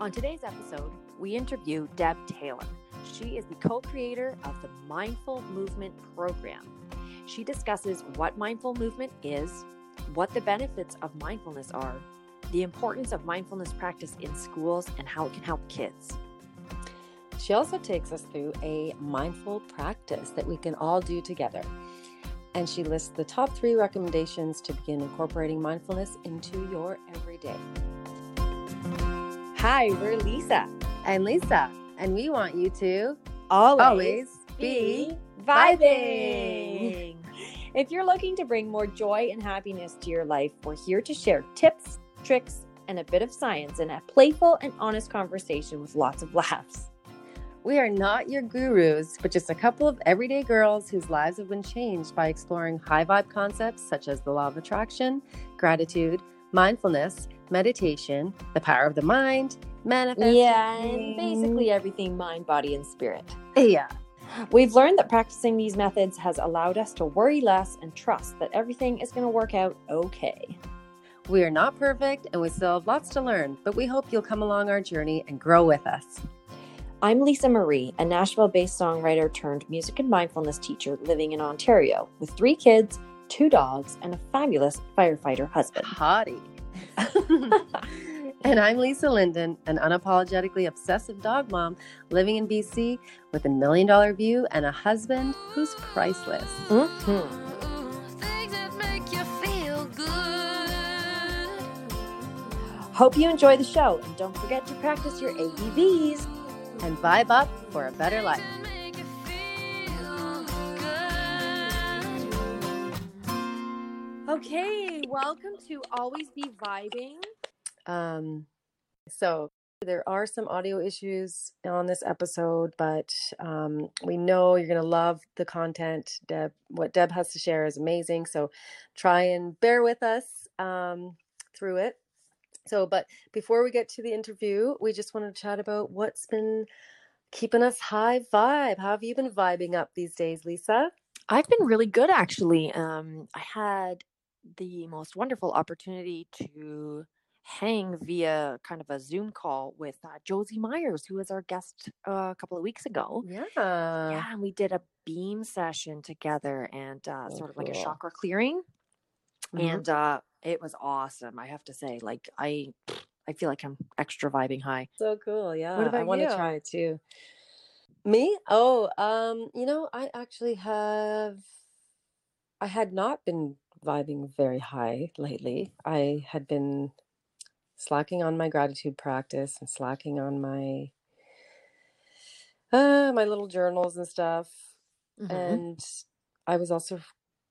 On today's episode, we interview Deb Taylor. She is the co creator of the Mindful Movement Program. She discusses what mindful movement is, what the benefits of mindfulness are, the importance of mindfulness practice in schools, and how it can help kids. She also takes us through a mindful practice that we can all do together. And she lists the top three recommendations to begin incorporating mindfulness into your everyday. Hi, we're Lisa. And Lisa, and we want you to Always, always be vibing. If you're looking to bring more joy and happiness to your life, we're here to share tips, tricks, and a bit of science in a playful and honest conversation with lots of laughs. We are not your gurus, but just a couple of everyday girls whose lives have been changed by exploring high vibe concepts such as the law of attraction, gratitude, mindfulness, meditation, the power of the mind, manifesting. Yeah, and basically everything mind, body, and spirit. Yeah. We've learned that practicing these methods has allowed us to worry less and trust that everything is going to work out okay. We are not perfect and we still have lots to learn, but we hope you'll come along our journey and grow with us. I'm Lisa Marie, a Nashville based songwriter turned music and mindfulness teacher living in Ontario with three kids, two dogs, and a fabulous firefighter husband. Hottie. and I'm Lisa Linden, an unapologetically obsessive dog mom living in BC with a million dollar view and a husband who's priceless. Mhm. Things that make you feel good. Hope you enjoy the show and don't forget to practice your ABVs. And vibe up for a better life. Okay, welcome to Always Be Vibing. Um, so there are some audio issues on this episode, but um, we know you're going to love the content. Deb, what Deb has to share is amazing. So try and bear with us um, through it. So, but before we get to the interview, we just want to chat about what's been keeping us high vibe. How have you been vibing up these days, Lisa? I've been really good actually. Um, I had the most wonderful opportunity to hang via kind of a Zoom call with uh, Josie Myers, who was our guest uh, a couple of weeks ago. Yeah. yeah, and we did a beam session together and uh, sort of like a chakra clearing, Mhm. and uh, it was awesome. I have to say, like I, I feel like I'm extra vibing high. So cool. Yeah. I about want to try it too. Me? Oh, um, you know, I actually have I had not been vibing very high lately. I had been slacking on my gratitude practice and slacking on my uh my little journals and stuff. Mhm. And I was also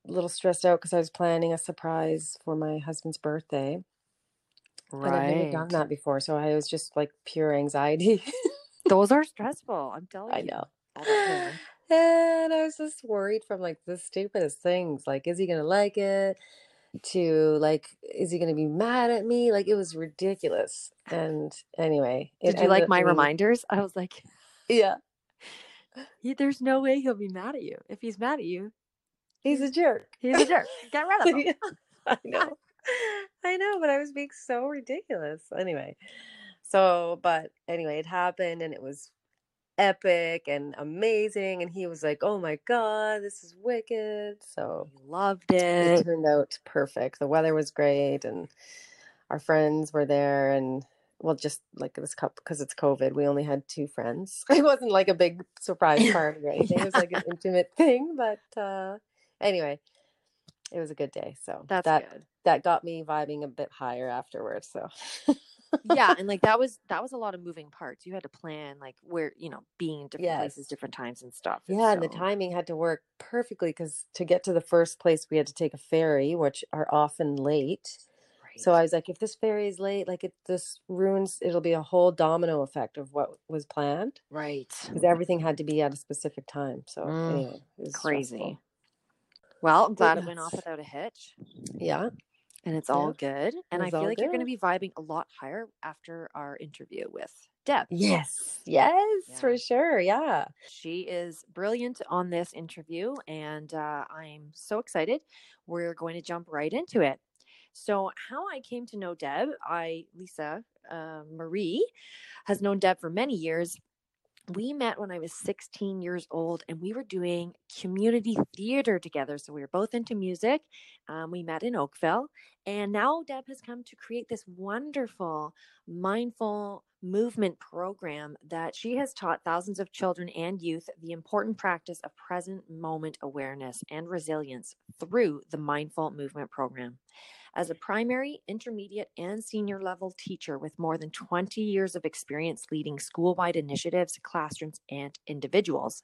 a little stressed out because I was planning a surprise for my husband's birthday. And I've never done that before, so I was just like pure anxiety. Those are stressful. I'm telling I you. know. I know. And I was just worried from like the stupidest things. Like, is he gonna like it? To like, is he gonna be mad at me? Like, it was ridiculous. And anyway, it Did you like my reminders? I was like, Yeah, "Yeah, there's no way he'll be mad at you. If he's mad at you, he's a jerk. he's a jerk. Get rid of him. Yeah, I know. I know, but I was being so ridiculous. Anyway, so, but anyway, it happened and it was epic and amazing. And he was like, oh my God, this is wicked. So loved it it. turned out perfect. The weather was great and our friends were there. And well, just like this couple, because it's COVID, we only had two friends. It wasn't like a big surprise party or anything. It was like an intimate thing. But uh, anyway, it was a good day. So That's that good. that got me vibing a bit higher afterwards. So yeah, and like that was that was a lot of moving parts. You had to plan like where you know being different places, different times and stuff. yeah, and the timing had to work perfectly because to get to the first place, we had to take a ferry, which are often late. So I was like, if this ferry is late, like it this ruins, it'll be a whole domino effect of what was planned right, because everything had to be at a specific time. So Mm, anyway, it was crazy. stressful. Well, I'm glad it went off without a hitch, Yeah, and it's all good. And I feel like you're going to be vibing a lot higher after our interview with Deb. yes, yes, Yeah. for sure. Yeah, She is brilliant on this interview, and uh, I'm so excited. We're going to jump right into it. So, how I came to know Deb, I, Lisa uh, Marie, has known Deb for many years. We met when I was 16 years old and we were doing community theater together. So we were both into music. Um, we met in Oakville. And now Deb has come to create this wonderful mindful movement program that she has taught thousands of children and youth the important practice of present moment awareness and resilience through the mindful movement program. As a primary, intermediate, and senior level teacher with more than 20 years of experience leading school wide initiatives, classrooms, and individuals,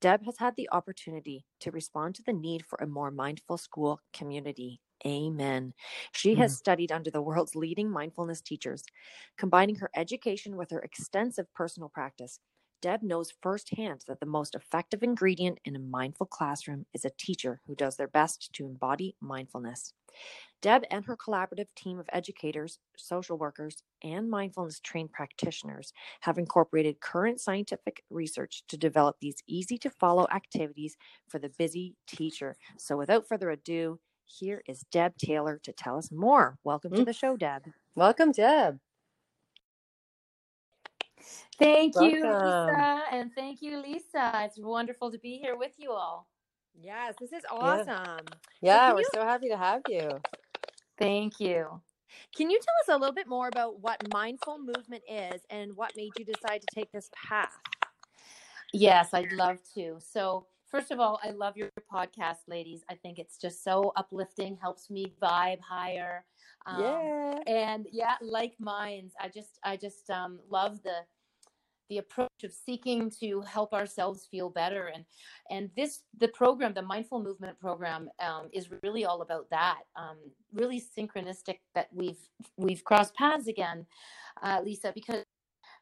Deb has had the opportunity to respond to the need for a more mindful school community. Amen. She has mm-hmm. studied under the world's leading mindfulness teachers, combining her education with her extensive personal practice. Deb knows firsthand that the most effective ingredient in a mindful classroom is a teacher who does their best to embody mindfulness. Deb and her collaborative team of educators, social workers, and mindfulness trained practitioners have incorporated current scientific research to develop these easy to follow activities for the busy teacher. So, without further ado, here is Deb Taylor to tell us more. Welcome to Mm. the show, Deb. Welcome, Deb. Thank you, Lisa, and thank you, Lisa. It's wonderful to be here with you all. Yes, this is awesome. Yeah, can we're you- so happy to have you. Thank you. Can you tell us a little bit more about what mindful movement is and what made you decide to take this path? Yes, I'd love to. So, first of all, I love your podcast, ladies. I think it's just so uplifting, helps me vibe higher. Um, yeah. and yeah, like minds. I just, I just um, love the the approach of seeking to help ourselves feel better. And and this the program the mindful movement program um, is really all about that um, really synchronistic that we've we've crossed paths again uh, lisa because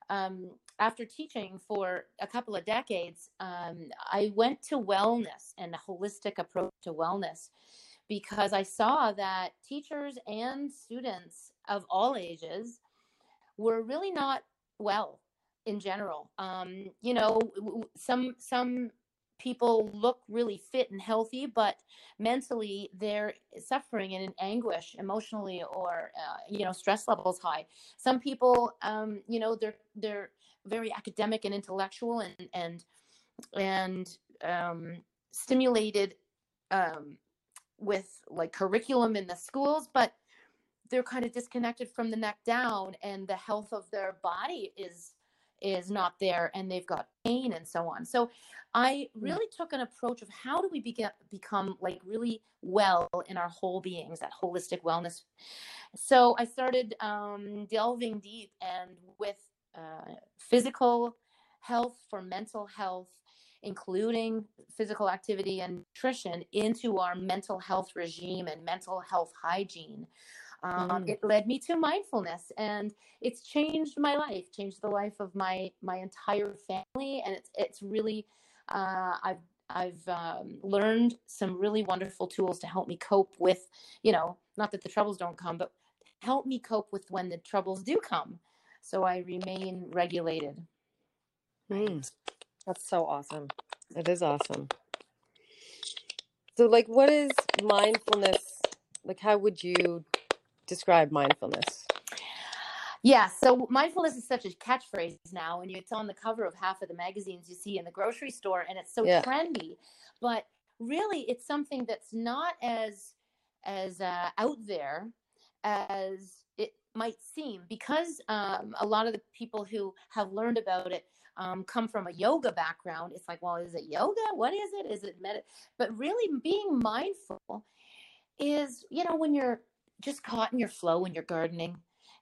um, after teaching for a couple of decades um, i went to wellness and a holistic approach to wellness because i saw that teachers and students of all ages were really not well in general. Um, you know, some some people look really fit and healthy, but mentally they're suffering and in anguish, emotionally, or uh, you know, stress levels high. Some people, um, you know, they're they're very academic and intellectual and and and um, stimulated um, with like curriculum in the schools, but they're kind of disconnected from the neck down, and the health of their body is is not there and they've got pain and so on. So I really took an approach of how do we beget, become like really well in our whole beings, that holistic wellness. So I started um, delving deep and with uh, physical health for mental health, including physical activity and nutrition into our mental health regime and mental health hygiene. Um, Mm. It led me to mindfulness, and it's changed my life, changed the life of my my entire family, and it's it's really uh, I've I've um, learned some really wonderful tools to help me cope with, you know, not that the troubles don't come, but help me cope with when the troubles do come, so I remain regulated. Mm. That's so awesome. It is awesome. So, like, what is mindfulness? Like, how would you describe mindfulness? Yeah, so mindfulness is such a catchphrase now, and it's on the cover of half of the magazines you see in the grocery store, and it's so Yeah. trendy. But really, it's something that's not as as uh, out there as it might seem, because um, a lot of the people who have learned about it um, come from a yoga background. It's like, well, is it yoga? What is it? Is it med? But really, being mindful is, you know, when you're just caught in your flow when you're gardening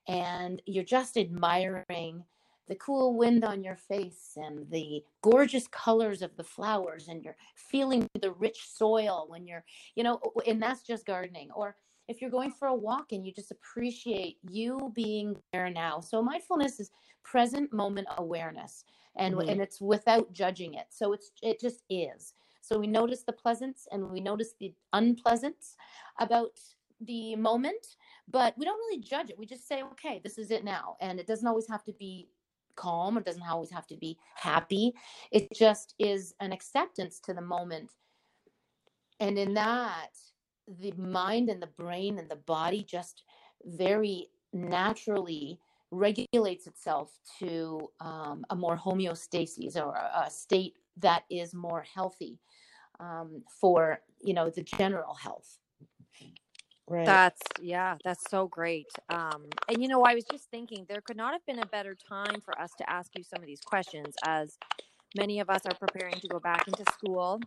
and you're just admiring the cool wind on your face and the gorgeous colors of the flowers and you're feeling the rich soil when you're you know and that's just gardening. Or if you're going for a walk and you just appreciate you being there now. So mindfulness is present moment awareness and Mhm. and it's without judging it. So it's it just is. So we notice the pleasants and we notice the unpleasants about the moment but we don't really judge it. We just say, okay, this is it now. And it doesn't always have to be calm, it doesn't always have to be happy. It just is an acceptance to the moment. And in that, the mind and the brain and the body just very naturally regulates itself to um, a more homeostasis or a, state that is more healthy um, for you know the general health Right. That's yeah, that's so great. Um, and you know, I was just thinking there could not have been a better time for us to ask you some of these questions, as many of us are preparing to go back into school.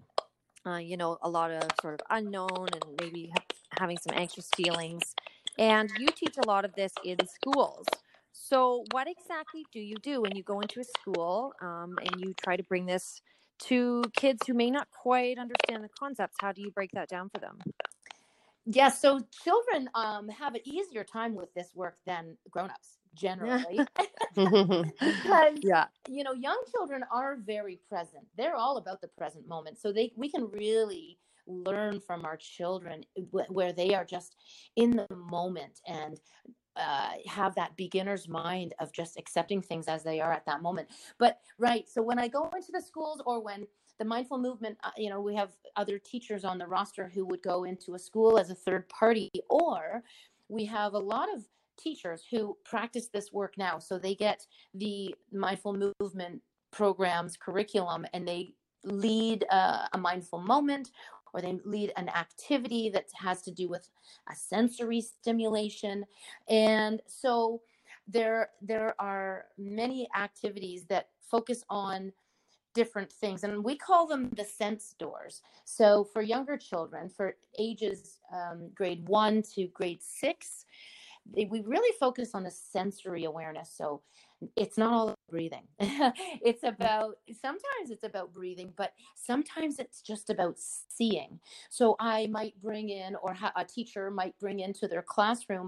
Uh, you know, a lot of sort of unknown and maybe ha- having some anxious feelings. And you teach a lot of this in schools. So, what exactly do you do when you go into a school um, and you try to bring this to kids who may not quite understand the concepts? How do you break that down for them? Yes, so children um, have an easier time with this work than grown-ups generally. Because Yeah. you know young children are very present. They're all about the present moment so they we can really learn from our children wh- where they are just in the moment and uh, have that beginner's mind of just accepting things as they are at that moment. But right so when i go into the schools or when the mindful movement uh, you know we have other teachers on the roster who would go into a school as a third party or we have a lot of teachers who practice this work now. So they get the mindful movement programs curriculum and they lead uh, a mindful moment or they lead an activity that has to do with a sensory stimulation. And so there there are many activities that focus on different things and we call them the sense doors. So for younger children for ages um, grade one to grade six they- we really focus on the sensory awareness so it's not all breathing. It's about sometimes it's about breathing but sometimes it's just about seeing. So i might bring in or ha- a teacher might bring into their classroom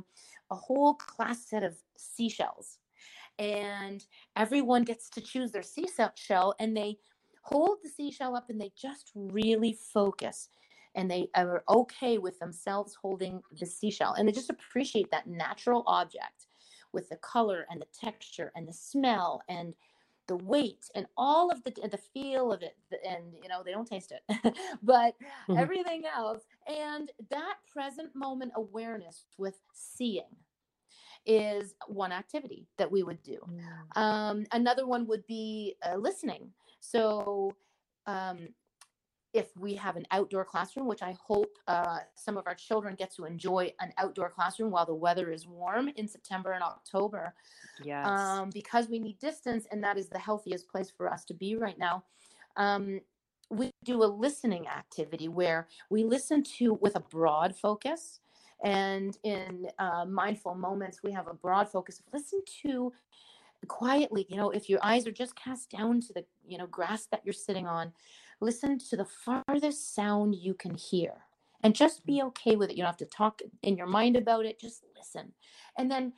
a whole class set of seashells and everyone gets to choose their seashell and they hold the seashell up and they just really focus and they are okay with themselves holding the seashell and they just appreciate that natural object with the color and the texture and the smell and the weight and all of the the feel of it and you know they don't taste it but Mhm. everything else and that present moment awareness with seeing is one activity that we would do um, another one would be uh, listening. So, um, if we have an outdoor classroom, which I hope uh, some of our children get to enjoy an outdoor classroom while the weather is warm in September and October, Yes. um, because we need distance, and that is the healthiest place for us to be right now. Um, we do a listening activity where we listen to with a broad focus. And in uh, mindful moments, we have a broad focus. Listen to quietly, you know, if your eyes are just cast down to the, you know, grass that you're sitting on, listen to the farthest sound you can hear and just be okay with it. You don't have to talk in your mind about it, just listen. And then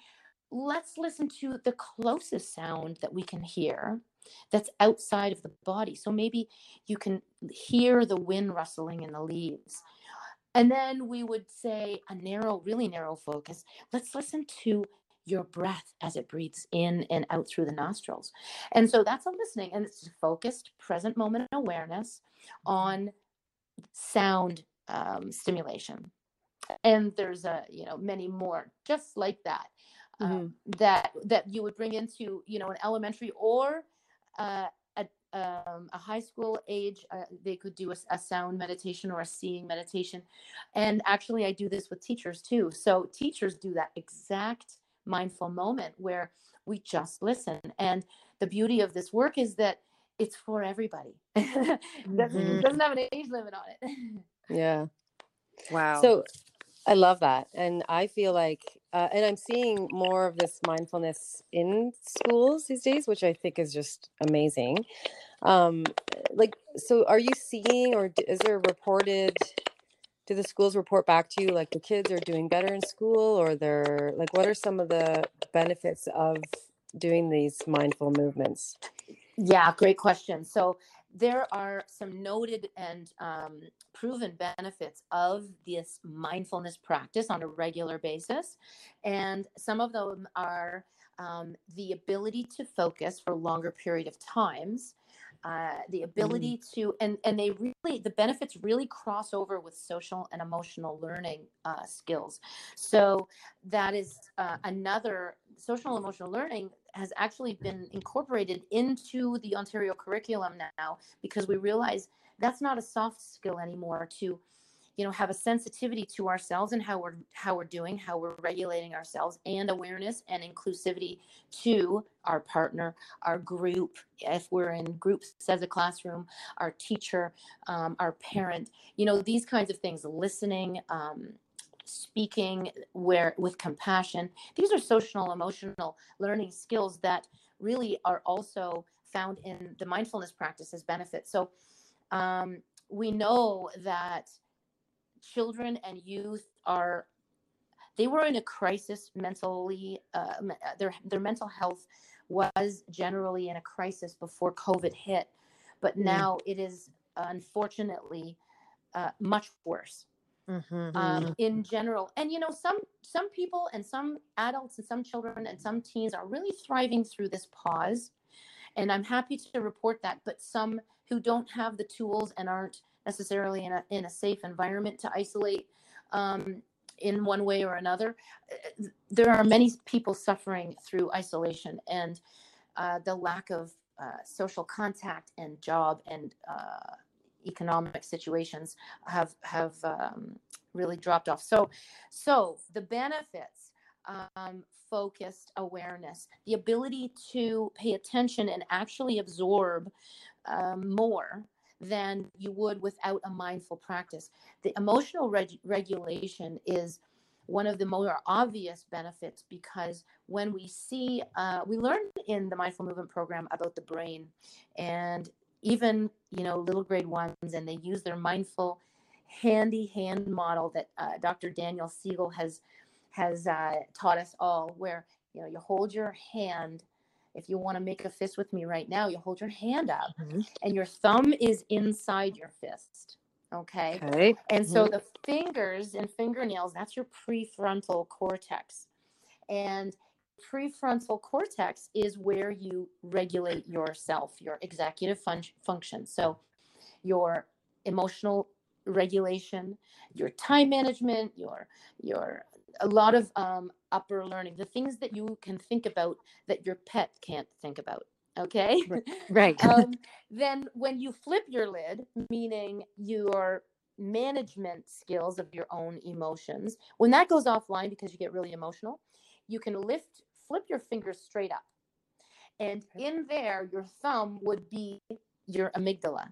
let's listen to the closest sound that we can hear that's outside of the body. So maybe you can hear the wind rustling in the leaves. And then we would say a narrow, really narrow focus. Let's listen to your breath as it breathes in and out through the nostrils. And so that's a listening and it's focused present moment awareness on sound um, stimulation. And there's a, you know, many more just like that. Um, that that you would bring into you know an elementary or uh, um, a high school age uh, they could do a, a sound meditation or a seeing meditation and actually i do this with teachers too so teachers do that exact mindful moment where we just listen and the beauty of this work is that it's for everybody doesn't, Mhm. doesn't have an age limit on it Yeah. wow. So I love that. And I feel like, uh, and I'm seeing more of this mindfulness in schools these days, which I think is just amazing. Um, like, so are you seeing, or is there reported, do the schools report back to you like the kids are doing better in school, or they're like, what are some of the benefits of doing these mindful movements? Yeah, great question. So there are some noted and um, proven benefits of this mindfulness practice on a regular basis. And some of them are um, the ability to focus for longer period of times. uh, the ability to and and they really the benefits really cross over with social and emotional learning uh, skills so that is uh, another social and emotional learning has actually been incorporated into the ontario curriculum now because we realize that's not a soft skill anymore to you know have a sensitivity to ourselves and how we're how we're doing how we're regulating ourselves and awareness and inclusivity to our partner our group. If we're in groups as a classroom our teacher um, our parent you know these kinds of things listening um, speaking where with compassion. These are social emotional learning skills that really are also found in the mindfulness practice as benefits so um, we know that children and youth are they were in a crisis mentally uh, their their mental health was generally in a crisis before covid hit but Mm. now it is unfortunately uh, much worse Mhm. um, in general and you know some some people and some adults and some children and some teens are really thriving through this pause and i'm happy to report that but some who don't have the tools and aren't necessarily in a, in a safe environment to isolate um, in one way or another uh, there are many people suffering through isolation and uh, the lack of uh, social contact and job and uh, economic situations have have um, really dropped off. So, so the benefits, um, focused awareness, the ability to pay attention and actually absorb um, more than you would without a mindful practice. The emotional reg- regulation is one of the more obvious benefits because when we see, uh, we learn in the mindful movement program about the brain and even you know little grade ones and they use their mindful handy hand model that uh, dr daniel siegel has has uh, taught us all where you know you hold your hand if you want to make a fist with me right now you hold your hand up Mhm. and your thumb is inside your fist okay Okay. and so the fingers and fingernails, that's your prefrontal cortex. And prefrontal cortex is where you regulate yourself, your executive fun- function. So your emotional regulation, your time management, your your a lot of um, upper learning, the things that you can think about that your pet can't think about. Okay. Right. um, then when you flip your lid, meaning your management skills of your own emotions, when that goes offline because you get really emotional, you can lift, flip your fingers straight up. And in there, your thumb would be your amygdala.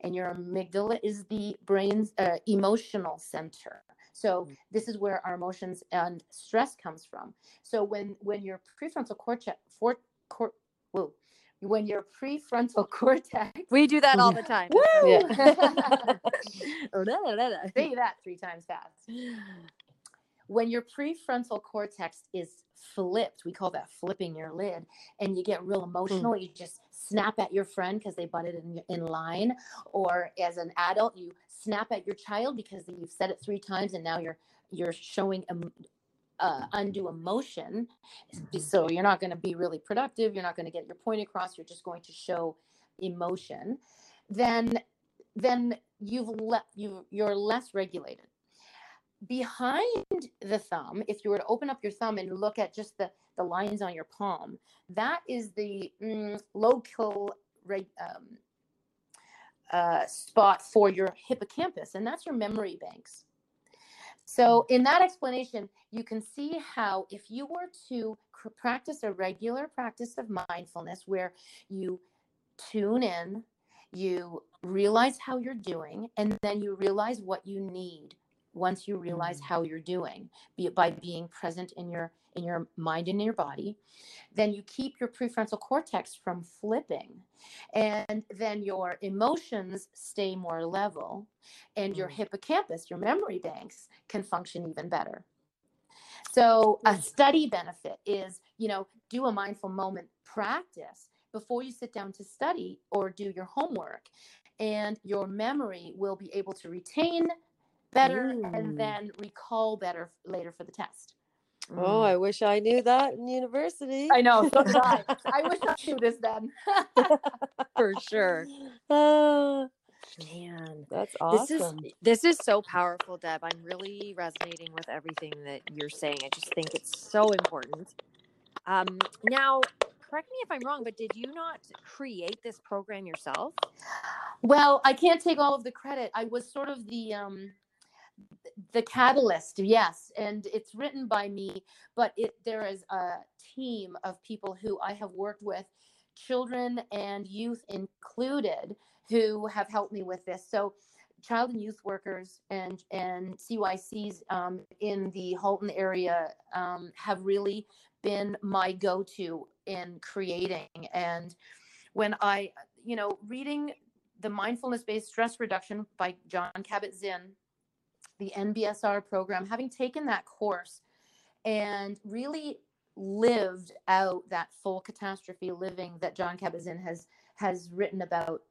And your amygdala is the brain's uh, emotional center. So Mm. this is where our emotions and stress comes from. So when when your prefrontal cortex, for, cor, whoa, when your prefrontal cortex We do that all the time. Woo! Yeah. Say that three times fast. When your prefrontal cortex is flipped, we call that flipping your lid, and you get real emotional, you just snap at your friend because they butted in, in line. Or as an adult, you snap at your child because you've said it three times and now you're you're showing um, uh, undue emotion. So you're not going to be really productive. You're not going to get your point across. You're just going to show emotion. Then then you've le- you you're less regulated behind the thumb if you were to open up your thumb and look at just the the lines on your palm that is the mm, local um, uh, spot for your hippocampus and that's your memory banks. So in that explanation you can see how if you were to cr- practice a regular practice of mindfulness where you tune in you realize how you're doing and then you realize what you need once you realize Mm. how you're doing be it by being present in your in your mind and in your body then you keep your prefrontal cortex from flipping and then your emotions stay more level and your Mm. hippocampus your memory banks can function even better so a Mm. study benefit is you know do a mindful moment practice before you sit down to study or do your homework and your memory will be able to retain better Mm. and then recall better later for the test Oh, I wish I knew that in university. I know, so did I. I wish I knew this then. For sure. Ah, Man. that's awesome. This is this is so powerful, Deb. I'm really resonating with everything that you're saying. I just think it's so important. Um, now, correct me if I'm wrong, but did you not create this program yourself? Well, I can't take all of the credit. I was sort of the um the catalyst, yes, and it's written by me, but it there is a team of people who I have worked with, children and youth included, who have helped me with this. So child and youth workers and and CYCs um, in the Halton area um, have really been my go-to in creating and when I you know reading the mindfulness based stress reduction by John Cabot Zinn, the MBSR program, having taken that course and really lived out that full catastrophe living that Jon Kabat-Zinn has has written about.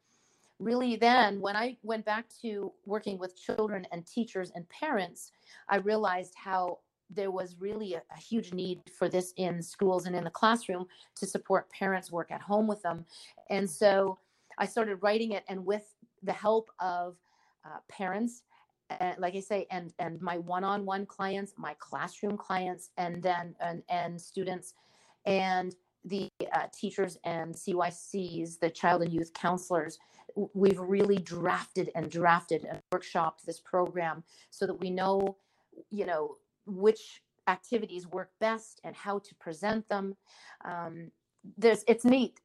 Really, then when I went back to working with children and teachers and parents, I realized how there was really a, a huge need for this in schools and in the classroom to support parents work at home with them. And so I started writing it, and with the help of uh, parents, uh, like I say, and and my one-on-one clients, my classroom clients, and then and and students, and the uh, teachers and CYCs, the child and youth counselors, we've really drafted and drafted and workshopped this program so that we know, you know, which activities work best and how to present them. Um, there's it's neat.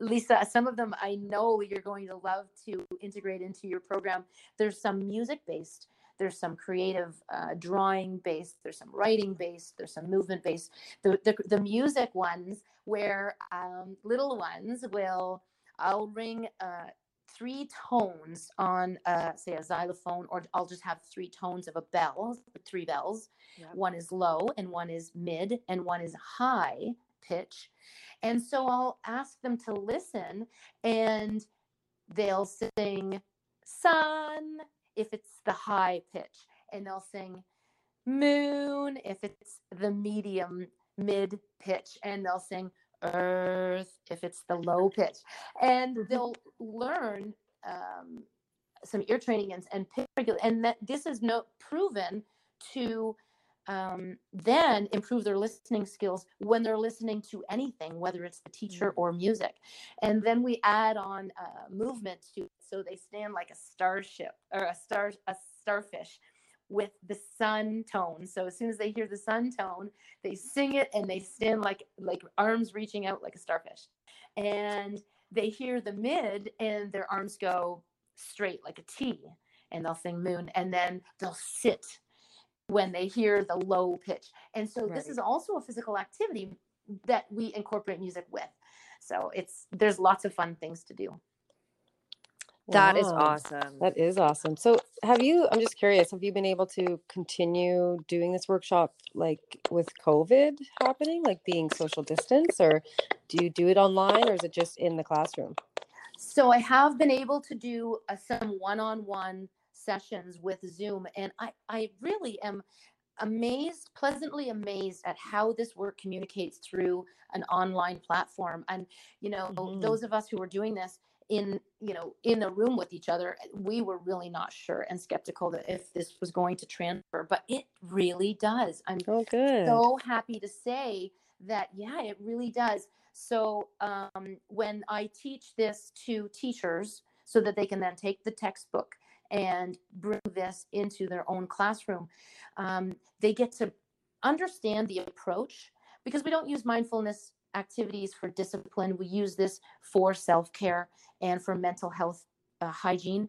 Lisa, some of them I know you're going to love to integrate into your program. There's some music based, there's some creative uh, drawing based, there's some writing based, there's some movement based. The, the, the music ones, where um, little ones will, I'll ring uh, three tones on, uh, say, a xylophone, or I'll just have three tones of a bell, three bells. Yep. One is low, and one is mid, and one is high pitch. And so I'll ask them to listen and they'll sing sun if it's the high pitch, and they'll sing moon if it's the medium mid pitch, and they'll sing earth if it's the low pitch. And Mhm. they'll learn um, some ear training and, and pitch and that this is no proven to um, then improve their listening skills when they're listening to anything, whether it's the teacher or music. And then we add on uh, movement to it, so they stand like a starship or a star a starfish with the sun tone. So as soon as they hear the sun tone, they sing it and they stand like like arms reaching out like a starfish. And they hear the mid and their arms go straight like a T and they'll sing moon and then they'll sit when they hear the low pitch. And so this is also a physical activity that we incorporate music with. So it's there's lots of fun things to do. That is Wow. awesome. That is awesome. So, have you, I'm just curious, have you been able to continue doing this workshop like with COVID happening, like being social distance, or do you do it online or is it just in the classroom? So I have been able to do uh, some one-on-one sessions with Zoom, and I I really am amazed, pleasantly amazed at how this work communicates through an online platform. And you know, Mhm. those of us who were doing this in you know in a room with each other, we were really not sure and skeptical that if this was going to transfer, but it really does. I'm Oh, good. so happy to say that yeah it really does so um, when i teach this to teachers so that they can then take the textbook and bring this into their own classroom. Um, they get to understand the approach because we don't use mindfulness activities for discipline. We use this for self-care and for mental health uh, hygiene.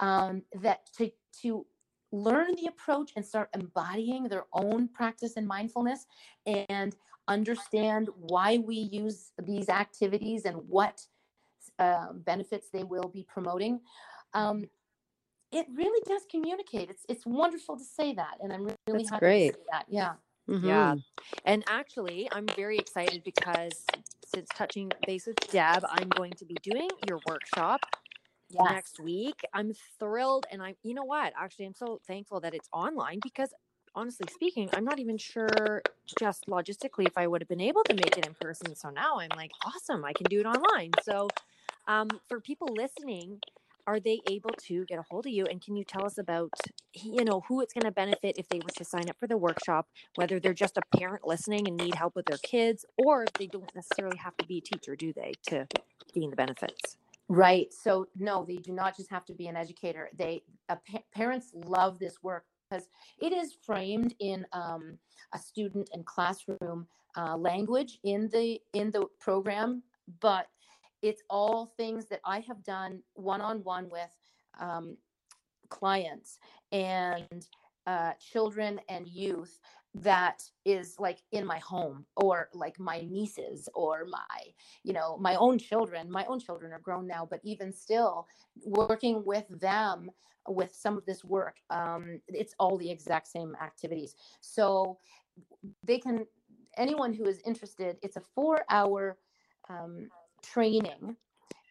Um, that to to learn the approach and start embodying their own practice in mindfulness and understand why we use these activities and what uh, benefits they will be promoting um, it really does communicate it's it's wonderful to say that and i'm really That's happy great. to say that yeah Yeah. Mhm. And actually, I'm very excited because since touching base with Deb, I'm going to be doing your workshop yes. next week. I'm thrilled. And I'm, you know what? Actually, I'm so thankful that it's online because honestly speaking, I'm not even sure just logistically if I would have been able to make it in person. So now I'm like, awesome, I can do it online. So Um, for people listening, are they able to get a hold of you? And can you tell us about, you know, who it's going to benefit if they were to sign up for the workshop, whether they're just a parent listening and need help with their kids, or if they don't necessarily have to be a teacher, do they, to gain the benefits? Right. So no, they do not just have to be an educator. They uh, pa- parents love this work because it is framed in um, a student and classroom uh, language in the in the program, but it's all things that I have done one on one with um, clients and uh, children and youth that is like in my home or like my nieces or my you know my own children. My own children are grown now but even still working with them with some of this work um, it's all the exact same activities. So they can anyone who is interested it's a four hour um, training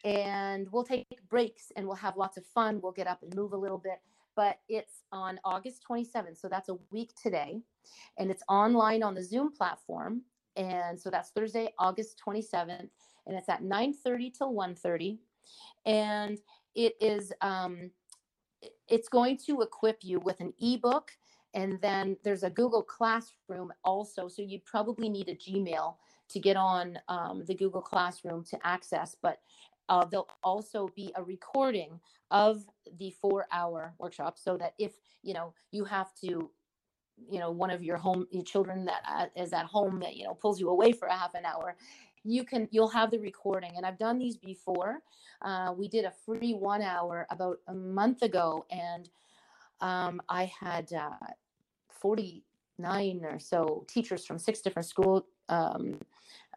and we'll take breaks and we'll have lots of fun. We'll get up and move a little bit but it's on august 27th so that's a week today and it's online on the zoom platform and so that's thursday august 27th and it's at 9.30 till 1.30 and it is um, it's going to equip you with an ebook and then there's a google classroom also so you'd probably need a gmail to get on um, the google classroom to access but uh, there'll also be a recording of the four hour workshop so that if you know you have to you know one of your home your children that uh, at home that you know pulls you away for a half an hour you can you'll have the recording. And i've done these before. Uh, we did a free one hour about a month ago and um, i had uh, 49 or so teachers from six different school um,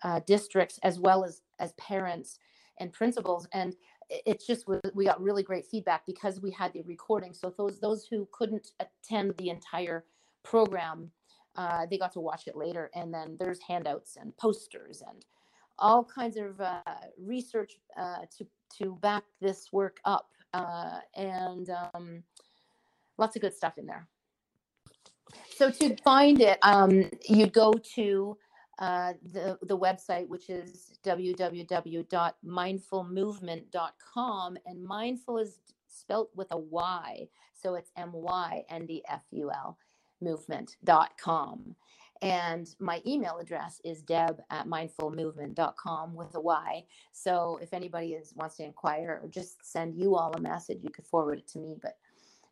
uh, districts as well as as parents and principals and it's just we got really great feedback because we had the recording. So those those who couldn't attend the entire program uh, they got to watch it later and then there's handouts and posters and all kinds of uh, research uh, to to back this work up uh, and um, lots of good stuff in there. So to find it um, you'd go to uh, the, the website, which is www.myndfulmovement.com. And mindful is spelt with a Y. So it's M Y N D F U L movement.com. And my email address is deb at mindfulmovement.com with a Y. So if anybody is wants to inquire or just send you all a message, you could forward it to me. But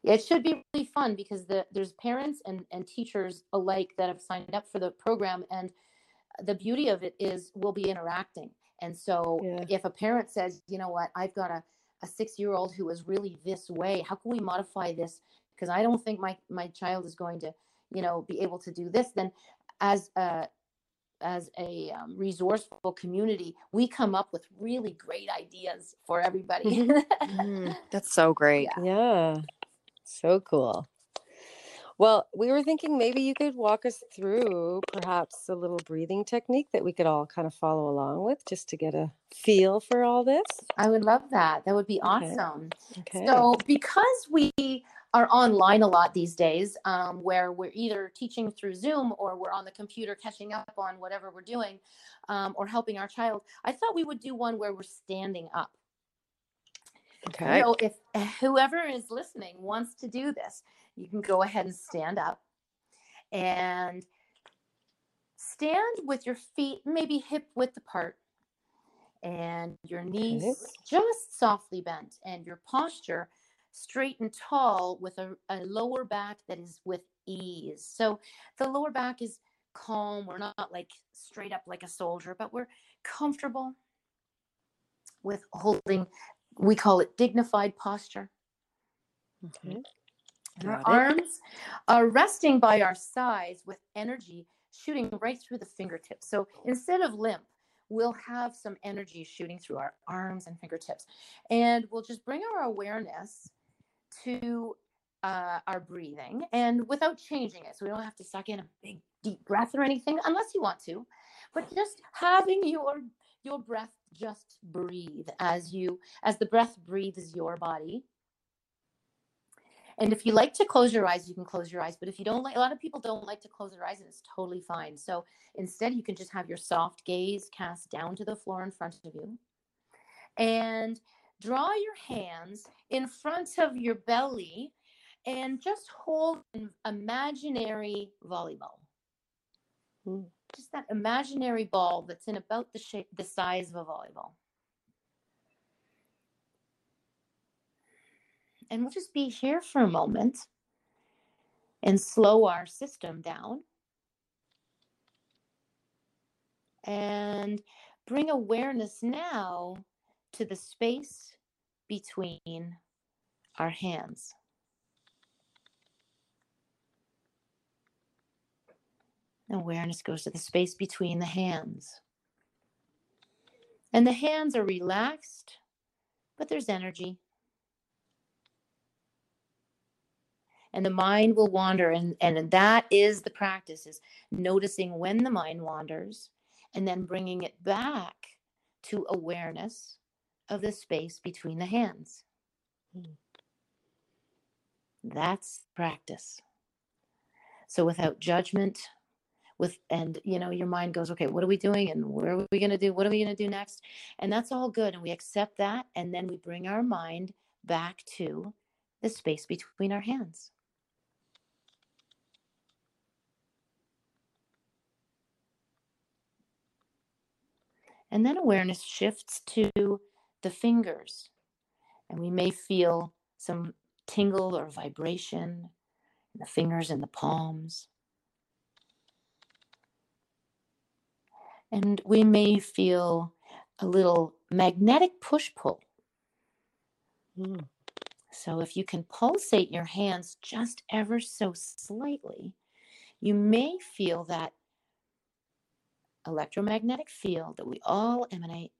it should be really fun because the, there's parents and, and teachers alike that have signed up for the program. And the beauty of it is we'll be interacting. And so Yeah. if a parent says, you know what, I've got a, a six year old who is really this way, how can we modify this? Because I don't think my, my child is going to, you know, be able to do this. Then as a, as a um, resourceful community, we come up with really great ideas for everybody. Mm, that's so great. Yeah. So cool. Well, we were thinking maybe you could walk us through perhaps a little breathing technique that we could all kind of follow along with just to get a feel for all this. I would love that. That would be awesome. Okay. So, because we are online a lot these days, um, where we're either teaching through Zoom or we're on the computer catching up on whatever we're doing um, or helping our child, I thought we would do one where we're standing up. okay. Know, if whoever is listening wants to do this, you can go ahead and stand up and stand with your feet maybe hip width apart and your knees just softly bent and your posture straight and tall with a, a lower back that is with ease. So the lower back is calm. We're not like straight up like a soldier, but we're comfortable with holding, we call it dignified posture. Okay. And our arms are resting by our sides with energy shooting right through the fingertips. So instead of limp, we'll have some energy shooting through our arms and fingertips. And we'll just bring our awareness to uh, our breathing and without changing it. So we don't have to suck in a big deep breath or anything unless you want to, but just having your your breath just breathe as you as the breath breathes your body and if you like to close your eyes, you can close your eyes. But if you don't like, a lot of people don't like to close their eyes, and it's totally fine. So instead, you can just have your soft gaze cast down to the floor in front of you. and draw your hands in front of your belly and just hold an imaginary volleyball. Just that imaginary ball that's in about the shape, the size of a volleyball. And we'll just be here for a moment and slow our system down and bring awareness now to the space between our hands. Awareness goes to the space between the hands. And the hands are relaxed, but there's energy. And the mind will wander, and, and that is the practice is noticing when the mind wanders and then bringing it back to awareness of the space between the hands. That's practice. So without judgment, with and you know your mind goes okay what are we doing and where are we going to do what are we going to do next and that's all good and we accept that and then we bring our mind back to the space between our hands and then awareness shifts to the fingers and we may feel some tingle or vibration in the fingers and the palms and we may feel a little magnetic push pull. Mm. So, if you can pulsate your hands just ever so slightly, you may feel that electromagnetic field that we all emanate.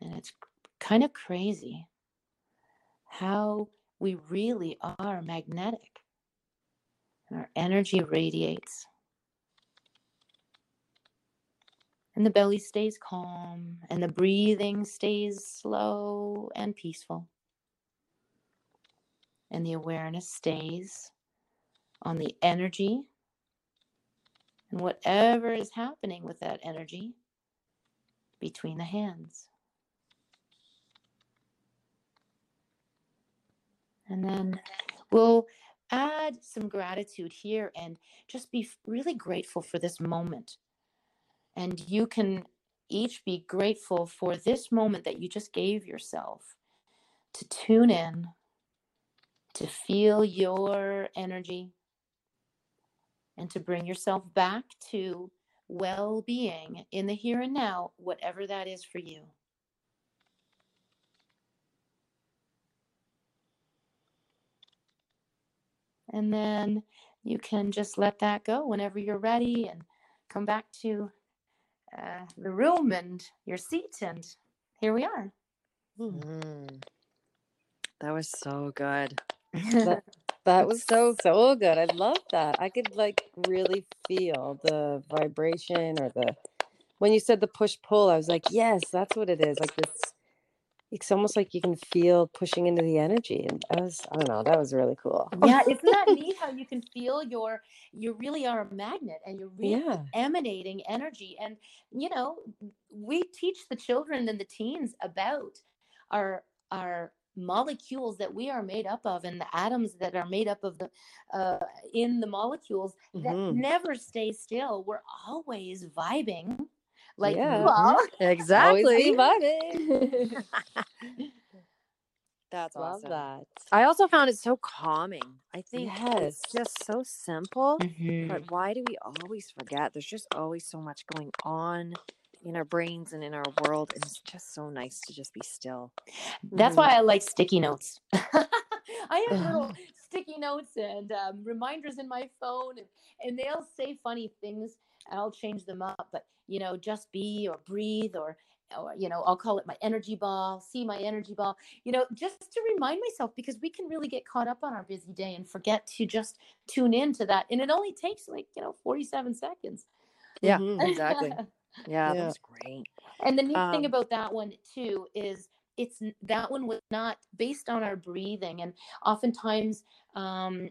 And it's kind of crazy how we really are magnetic. And our energy radiates. and the belly stays calm and the breathing stays slow and peaceful and the awareness stays on the energy and whatever is happening with that energy between the hands. And then we'll add some gratitude here and just be really grateful for this moment. And you can each be grateful for this moment that you just gave yourself to tune in, to feel your energy, and to bring yourself back to well being in the here and now, whatever that is for you. And then you can just let that go whenever you're ready and come back to uh, the room and your seat, and here we are. Mm. That was so good. That, that was so so good. I love that. I could like really feel the vibration or the when you said the push pull. I was like, yes, that's what it is. Like this. It's almost like you can feel pushing into the energy, and I was I don't know. That was really cool. yeah, isn't that neat how you can feel your you really are a magnet and you're really Yeah. emanating energy and you know we teach the children and the teens about our our molecules that we are made up of and the atoms that are made up of the uh, in the molecules that Mhm. never stay still we're always vibing like Yeah. you are. Always Exactly. vibing. That's love awesome. that. I also found it so calming. I think Yes. it's just so simple. Mhm. But why do we always forget? There's just always so much going on in our brains and in our world. And it's just so nice to just be still. That's Mhm. why I like sticky notes. I have little sticky notes and um, reminders in my phone, and, and they'll say funny things, and I'll change them up. But you know, just be or breathe, or or you know, I'll call it my energy ball. See my energy ball. You know, just to remind myself because we can really get caught up on our busy day and forget to just tune in to that, and it only takes like you know forty-seven seconds. Yeah, exactly. Yeah, Yeah. that was great. And the neat thing Um, about that one too is it's that one was not based on our breathing, and oftentimes um,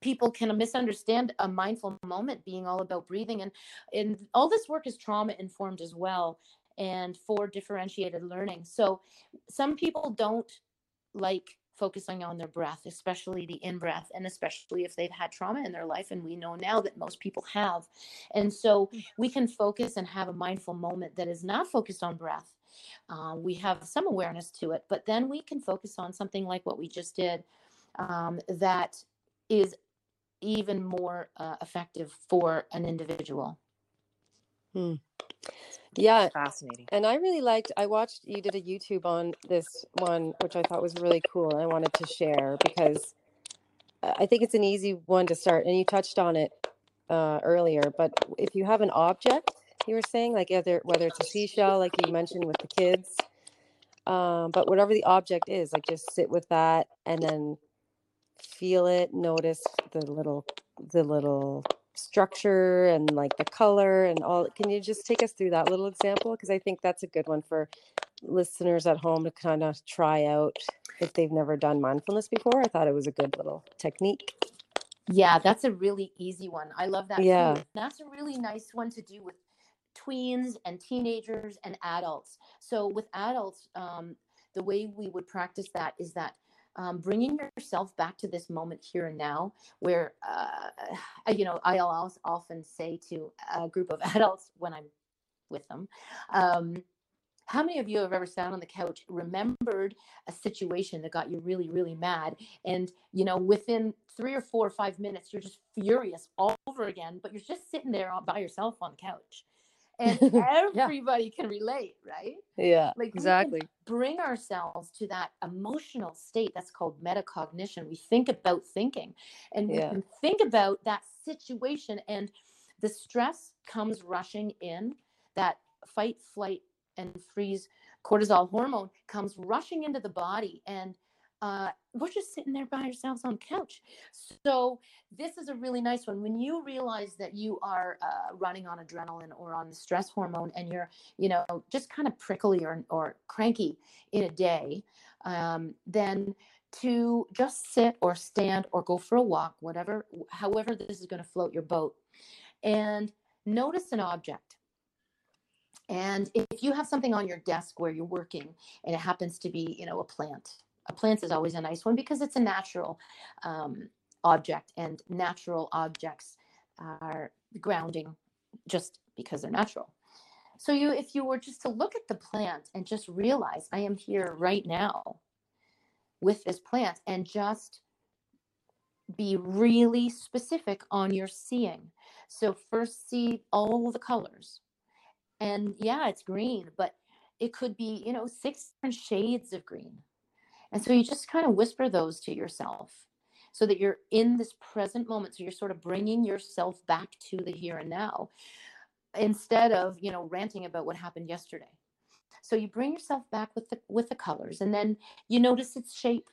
people can misunderstand a mindful moment being all about breathing, and and all this work is trauma informed as well. and for differentiated learning. So some people don't like focusing on their breath, especially the in breath, and especially if they've had trauma in their life. And we know now that most people have. And so we can focus and have a mindful moment that is not focused on breath. Uh, we have some awareness to it, but then we can focus on something like what we just did um, that is even more uh, effective for an individual. Hmm. Yeah, Fascinating. and I really liked. I watched you did a YouTube on this one, which I thought was really cool. and I wanted to share because I think it's an easy one to start, and you touched on it uh, earlier. But if you have an object, you were saying like either whether it's a seashell, like you mentioned with the kids, um, but whatever the object is, like just sit with that and then feel it, notice the little the little structure and like the color and all. Can you just take us through that little example? Because I think that's a good one for listeners at home to kind of try out if they've never done mindfulness before. I thought it was a good little technique. Yeah, that's a really easy one. I love that. Yeah. And That's a really nice one to do with tweens and teenagers and adults. So with adults, um, the way we would practice that is that um, bringing yourself back to this moment here and now, where uh, you know I'll often say to a group of adults when I'm with them. Um, how many of you have ever sat on the couch, remembered a situation that got you really, really mad, and you know, within three or four or five minutes, you're just furious all over again, but you're just sitting there by yourself on the couch, and everybody can relate, right? Yeah, Like exactly. bring ourselves to that emotional state that's called metacognition. We think about thinking, and we can think about that situation, and the stress comes rushing in. That fight, flight, and freeze cortisol hormone comes rushing into the body, and uh, we're just sitting there by ourselves on the couch. So this is a really nice one. When you realize that you are uh, running on adrenaline or on the stress hormone, and you're you know just kind of prickly or, or cranky in a day um, then to just sit or stand or go for a walk whatever however this is going to float your boat and notice an object and if you have something on your desk where you're working and it happens to be you know a plant a plant is always a nice one because it's a natural um, object and natural objects are grounding just because they're natural so you if you were just to look at the plant and just realize I am here right now with this plant and just be really specific on your seeing. So first see all the colors. And yeah, it's green, but it could be, you know, six different shades of green. And so you just kind of whisper those to yourself so that you're in this present moment. So you're sort of bringing yourself back to the here and now instead of you know ranting about what happened yesterday. So you bring yourself back with the with the colors and then you notice its shape.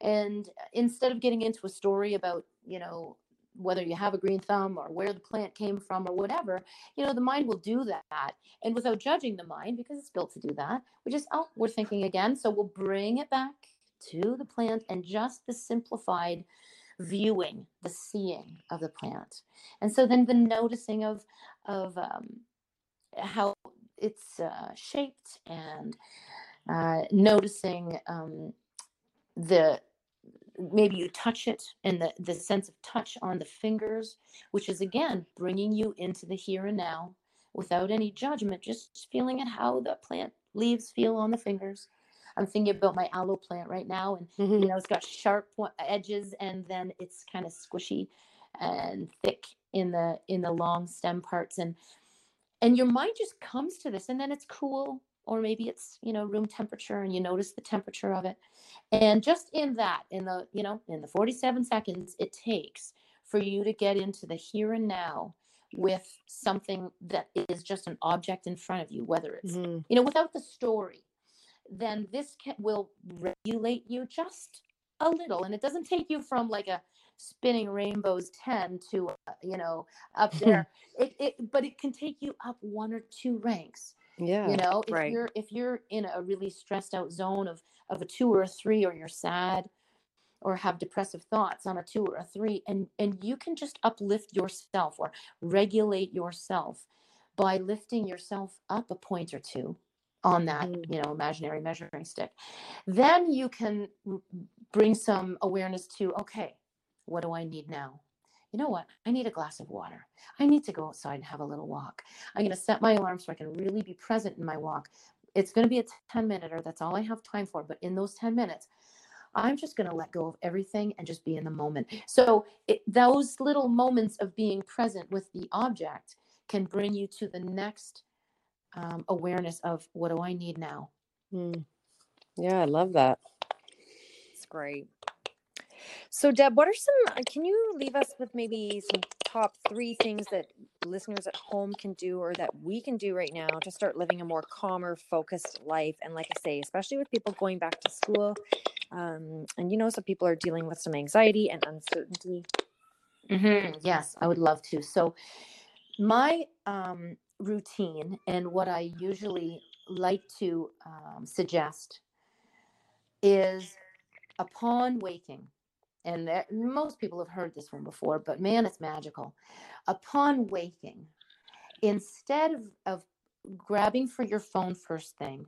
And instead of getting into a story about you know whether you have a green thumb or where the plant came from or whatever you know the mind will do that. And without judging the mind because it's built to do that we just oh we're thinking again. So we'll bring it back to the plant and just the simplified viewing the seeing of the plant. And so then the noticing of of um, how it's uh, shaped and uh, noticing um, the maybe you touch it and the, the sense of touch on the fingers which is again bringing you into the here and now without any judgment just feeling at how the plant leaves feel on the fingers i'm thinking about my aloe plant right now and Mhm. you know it's got sharp edges and then it's kind of squishy and thick in the in the long stem parts and and your mind just comes to this and then it's cool or maybe it's you know room temperature and you notice the temperature of it and just in that in the you know in the 47 seconds it takes for you to get into the here and now with something that is just an object in front of you whether it's Mhm. you know without the story then this can, will regulate you just a little and it doesn't take you from like a spinning rainbows 10 to uh, you know up there it, it but it can take you up one or two ranks Yeah. you know if Right. you're if you're in a really stressed out zone of of a two or a three or you're sad or have depressive thoughts on a two or a three and and you can just uplift yourself or regulate yourself by lifting yourself up a point or two on that Mhm. you know imaginary measuring stick. Then you can bring some awareness to okay what do i need now? You know what? I need a glass of water. I need to go outside and have a little walk. I'm going to set my alarm so i can really be present in my walk. It's going to be a 10 minute or that's all i have time for but in those 10 minutes i'm just going to let go of everything and just be in the moment. So it, those little moments of being present with the object can bring you to the next um, awareness of what do I need now. Mm. Yeah, I love that. It's great. So, Deb, what are some? uh, Can you leave us with maybe some top three things that listeners at home can do, or that we can do right now to start living a more calmer, focused life? And like I say, especially with people going back to school, um, and you know, some people are dealing with some anxiety and uncertainty. Mm-hmm. Yes, I would love to. So, my um, routine and what I usually like to um, suggest is upon waking, and most people have heard this one before, but man, it's magical. Upon waking, instead of, of grabbing for your phone first thing,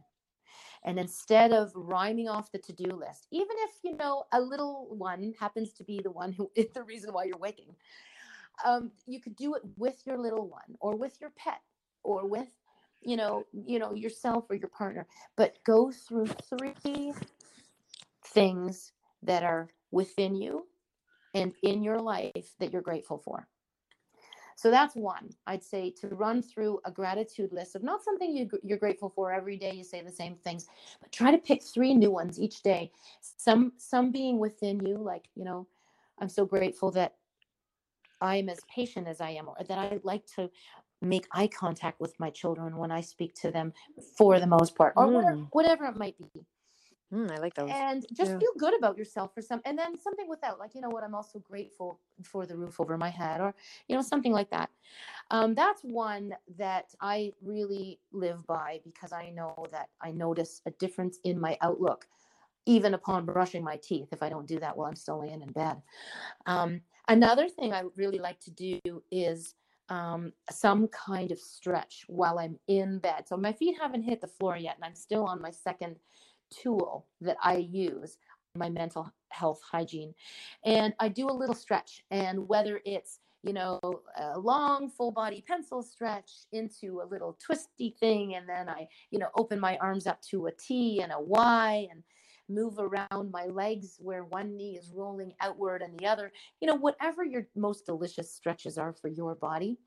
and instead of rhyming off the to-do list, even if you know a little one happens to be the one who is the reason why you're waking, um, you could do it with your little one or with your pet or with you know you know yourself or your partner but go through three things that are within you and in your life that you're grateful for. So that's one. I'd say to run through a gratitude list of not something you, you're grateful for every day you say the same things but try to pick three new ones each day. Some some being within you like you know i'm so grateful that I'm as patient as I am, or that I like to make eye contact with my children when I speak to them for the most part, or whatever, Mm. whatever it might be. Mm, I like those. And just Yeah. feel good about yourself for some, and then something without, like, you know what, I'm also grateful for the roof over my head, or, you know, something like that. Um, that's one that I really live by because I know that I notice a difference in my outlook, even upon brushing my teeth, if I don't do that while I'm still laying in bed. Um, another thing I really like to do is um, some kind of stretch while I'm in bed. So my feet haven't hit the floor yet, and I'm still on my second tool that I use, my mental health hygiene. And I do a little stretch, and whether it's you know, a long full body pencil stretch into a little twisty thing, and then I, you know, open my arms up to a T and a Y and move around my legs where one knee is rolling outward and the other, you know, whatever your most delicious stretches are for your body.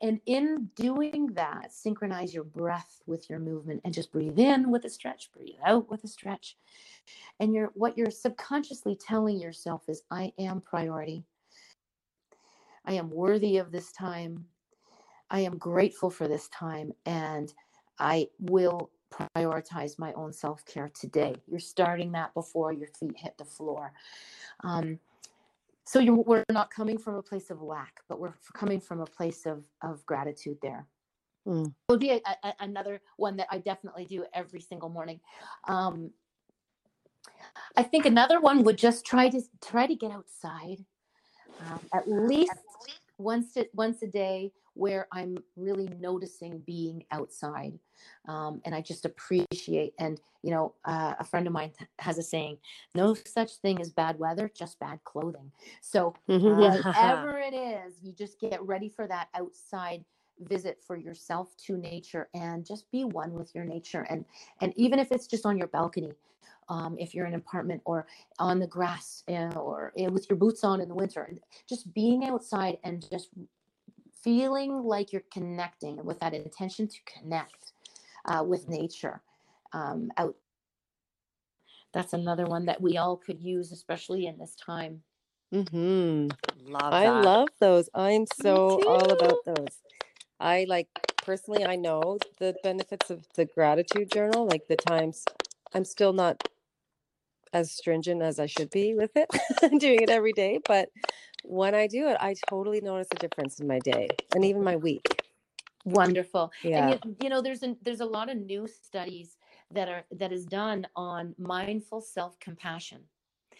And in doing that, synchronize your breath with your movement and just breathe in with a stretch, breathe out with a stretch. And you're what you're subconsciously telling yourself is I am priority. I am worthy of this time. I am grateful for this time and I will prioritize my own self care today. You're starting that before your feet hit the floor. Um, so you're, we're not coming from a place of lack, but we're coming from a place of, of gratitude there. Mm. It would be a, a, another one that I definitely do every single morning. Um, I think another one would just try to try to get outside um, at least once a, once a day where I'm really noticing being outside. Um, and I just appreciate. And, you know, uh, a friend of mine has a saying no such thing as bad weather, just bad clothing. So, whatever it is, you just get ready for that outside visit for yourself to nature and just be one with your nature. And, and even if it's just on your balcony, um, if you're in an apartment or on the grass uh, or uh, with your boots on in the winter, just being outside and just feeling like you're connecting with that intention to connect uh, with nature um, out. That's another one that we all could use, especially in this time. hmm love I that. love those. I'm so all about those. I like personally, I know the benefits of the gratitude journal. Like the times I'm still not as stringent as I should be with it, doing it every day. But when I do it, I totally notice a difference in my day and even my week. Wonderful. Yeah. And you, you know, there's a, there's a lot of new studies that are that is done on mindful self compassion.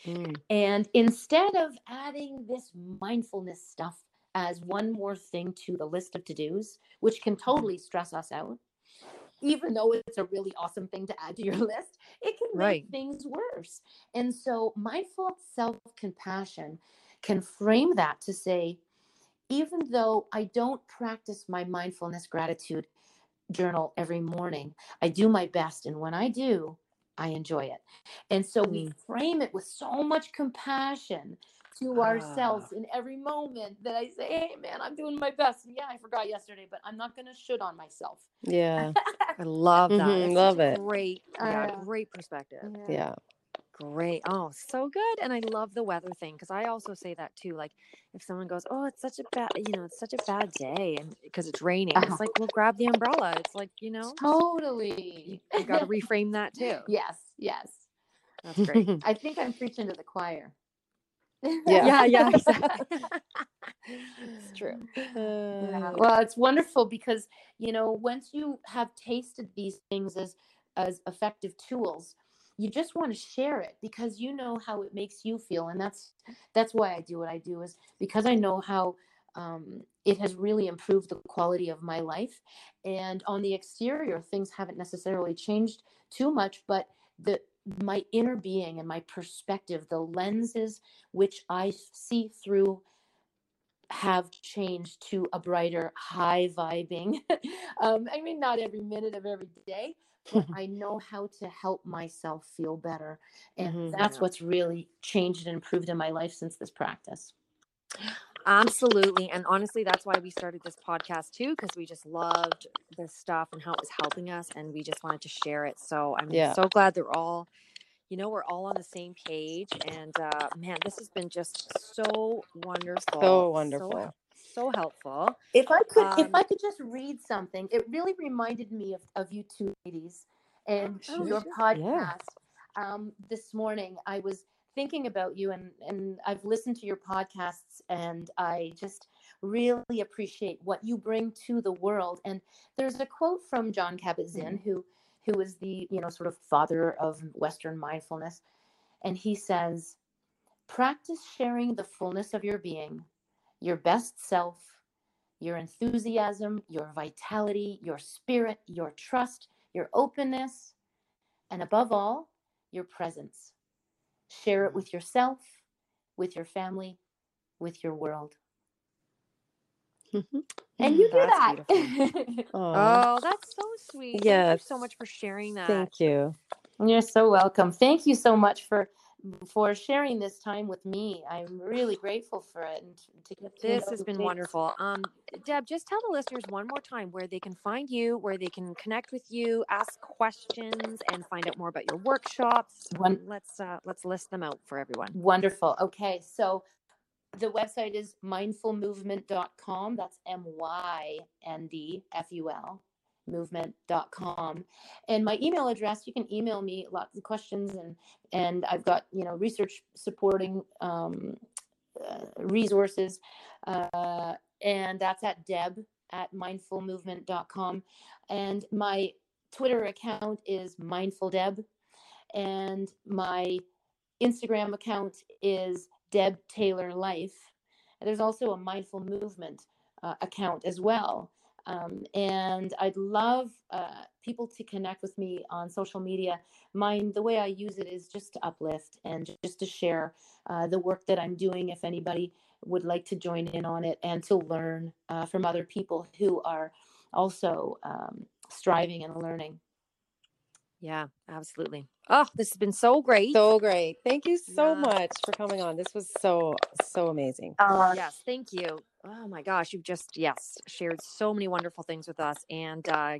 Mm. And instead of adding this mindfulness stuff as one more thing to the list of to dos, which can totally stress us out, even though it's a really awesome thing to add to your list, it can make Right. things worse. And so, mindful self compassion can frame that to say, even though I don't practice my mindfulness gratitude journal every morning, I do my best. And when I do, I enjoy it. And so we Mm. frame it with so much compassion to Ah. ourselves in every moment that I say, hey, man, I'm doing my best. And yeah, I forgot yesterday, but I'm not going to shoot on myself. Yeah. I love that. Mhm, love it. Great, I yeah, know. great perspective. Yeah. Great. Oh, so good. And I love the weather thing because I also say that too. Like, if someone goes, "Oh, it's such a bad, you know, it's such a bad day," and because it's raining, Uh-huh. it's like, well, grab the umbrella. It's like, you know, Totally. you got to reframe that too. yes, yes. That's great. I think I'm preaching to the choir. Yeah. yeah, yeah, exactly. it's true. Yeah, Uh, well it's wonderful because you know once you have tasted these things as as effective tools you just want to share it because you know how it makes you feel and that's that's why i do what i do is because i know how um, it has really improved the quality of my life and on the exterior things haven't necessarily changed too much but the my inner being and my perspective the lenses which i see through have changed to a brighter, high vibing. um, I mean, not every minute of every day, I know how to help myself feel better. And Mhm. that's Yeah. what's really changed and improved in my life since this practice. Absolutely. And honestly, that's why we started this podcast too, because we just loved this stuff and how it was helping us. And we just wanted to share it. So I'm Yeah. so glad they're all, you know, we're all on the same page. And uh, man, this has been just so wonderful. So wonderful. So, helpful. If I could, if Um, I could just read something, it really reminded me of, of you two ladies and Oh, your sure. podcast. Um, this morning, I was thinking about you, and and I've listened to your podcasts, and I just really appreciate what you bring to the world. And there's a quote from Jon Kabat-Zinn, who who is the you know sort of father of Western mindfulness, and he says, "Practice sharing the fullness of your being." Your best self, your enthusiasm, your vitality, your spirit, your trust, your openness, and above all, your presence. Share it mm-hmm. with yourself, with your family, with your world. And you do that. Oh, that's so sweet. Thank you so much for sharing that. thank you. You're so welcome. Thank you so much for for sharing this time with me. I'm really grateful for it and to get This has been too. wonderful. Um, Deb, just tell the listeners one more time where they can find you, where they can connect with you, ask questions, and find out more about your workshops. One- Let's uh, let's list them out for everyone. Wonderful. Okay. So the website is myndfulmovement.com. That's M Y N D F U L movement.com. And my email address, you can email me lots of questions and and I've got, you know, research supporting um, uh, resources. Uh, and that's at deb at myndfulmovement.com. And my Twitter account is mindfuldeb. And my Instagram account is Deb Taylor Life. There's also a Mindful Movement uh, account as well. Um, and I'd love uh, people to connect with me on social media. Mine, the way I use it is just to uplift and just to share uh, the work that I'm doing. If anybody would like to join in on it and to learn uh, from other people who are also um, striving and learning. Yeah, absolutely. Oh, this has been so great. So great. Thank you so Yeah. much for coming on. This was so, so amazing. Uh, yes, thank you. Oh my gosh, you've just yes shared so many wonderful things with us, and uh,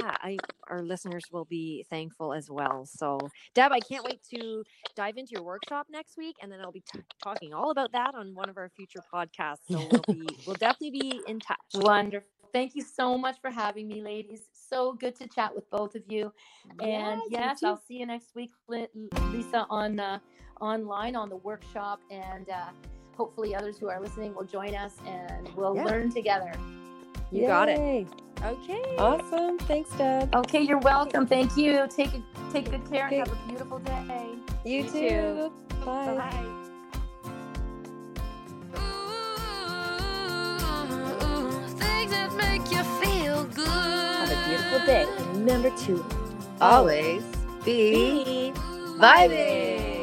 yeah, I our listeners will be thankful as well. So, Deb, I can't wait to dive into your workshop next week, and then I'll be t- talking all about that on one of our future podcasts. So we'll be we'll definitely be in touch. Wonderful. Thank you so much for having me, ladies. So good to chat with both of you. And yes, too. I'll see you next week, Lisa, on uh, online on the workshop, and uh, hopefully others who are listening will join us, and we'll Yeah. learn together. you got it. Okay. Awesome. Thanks, Deb. Okay, you're welcome. Thank you. Take a, take good care. Okay. Have a beautiful day. You, You too. too. Bye. Bye. Ooh, things that make you feel good. Have a beautiful beautiful day. And remember to Always be be vibing.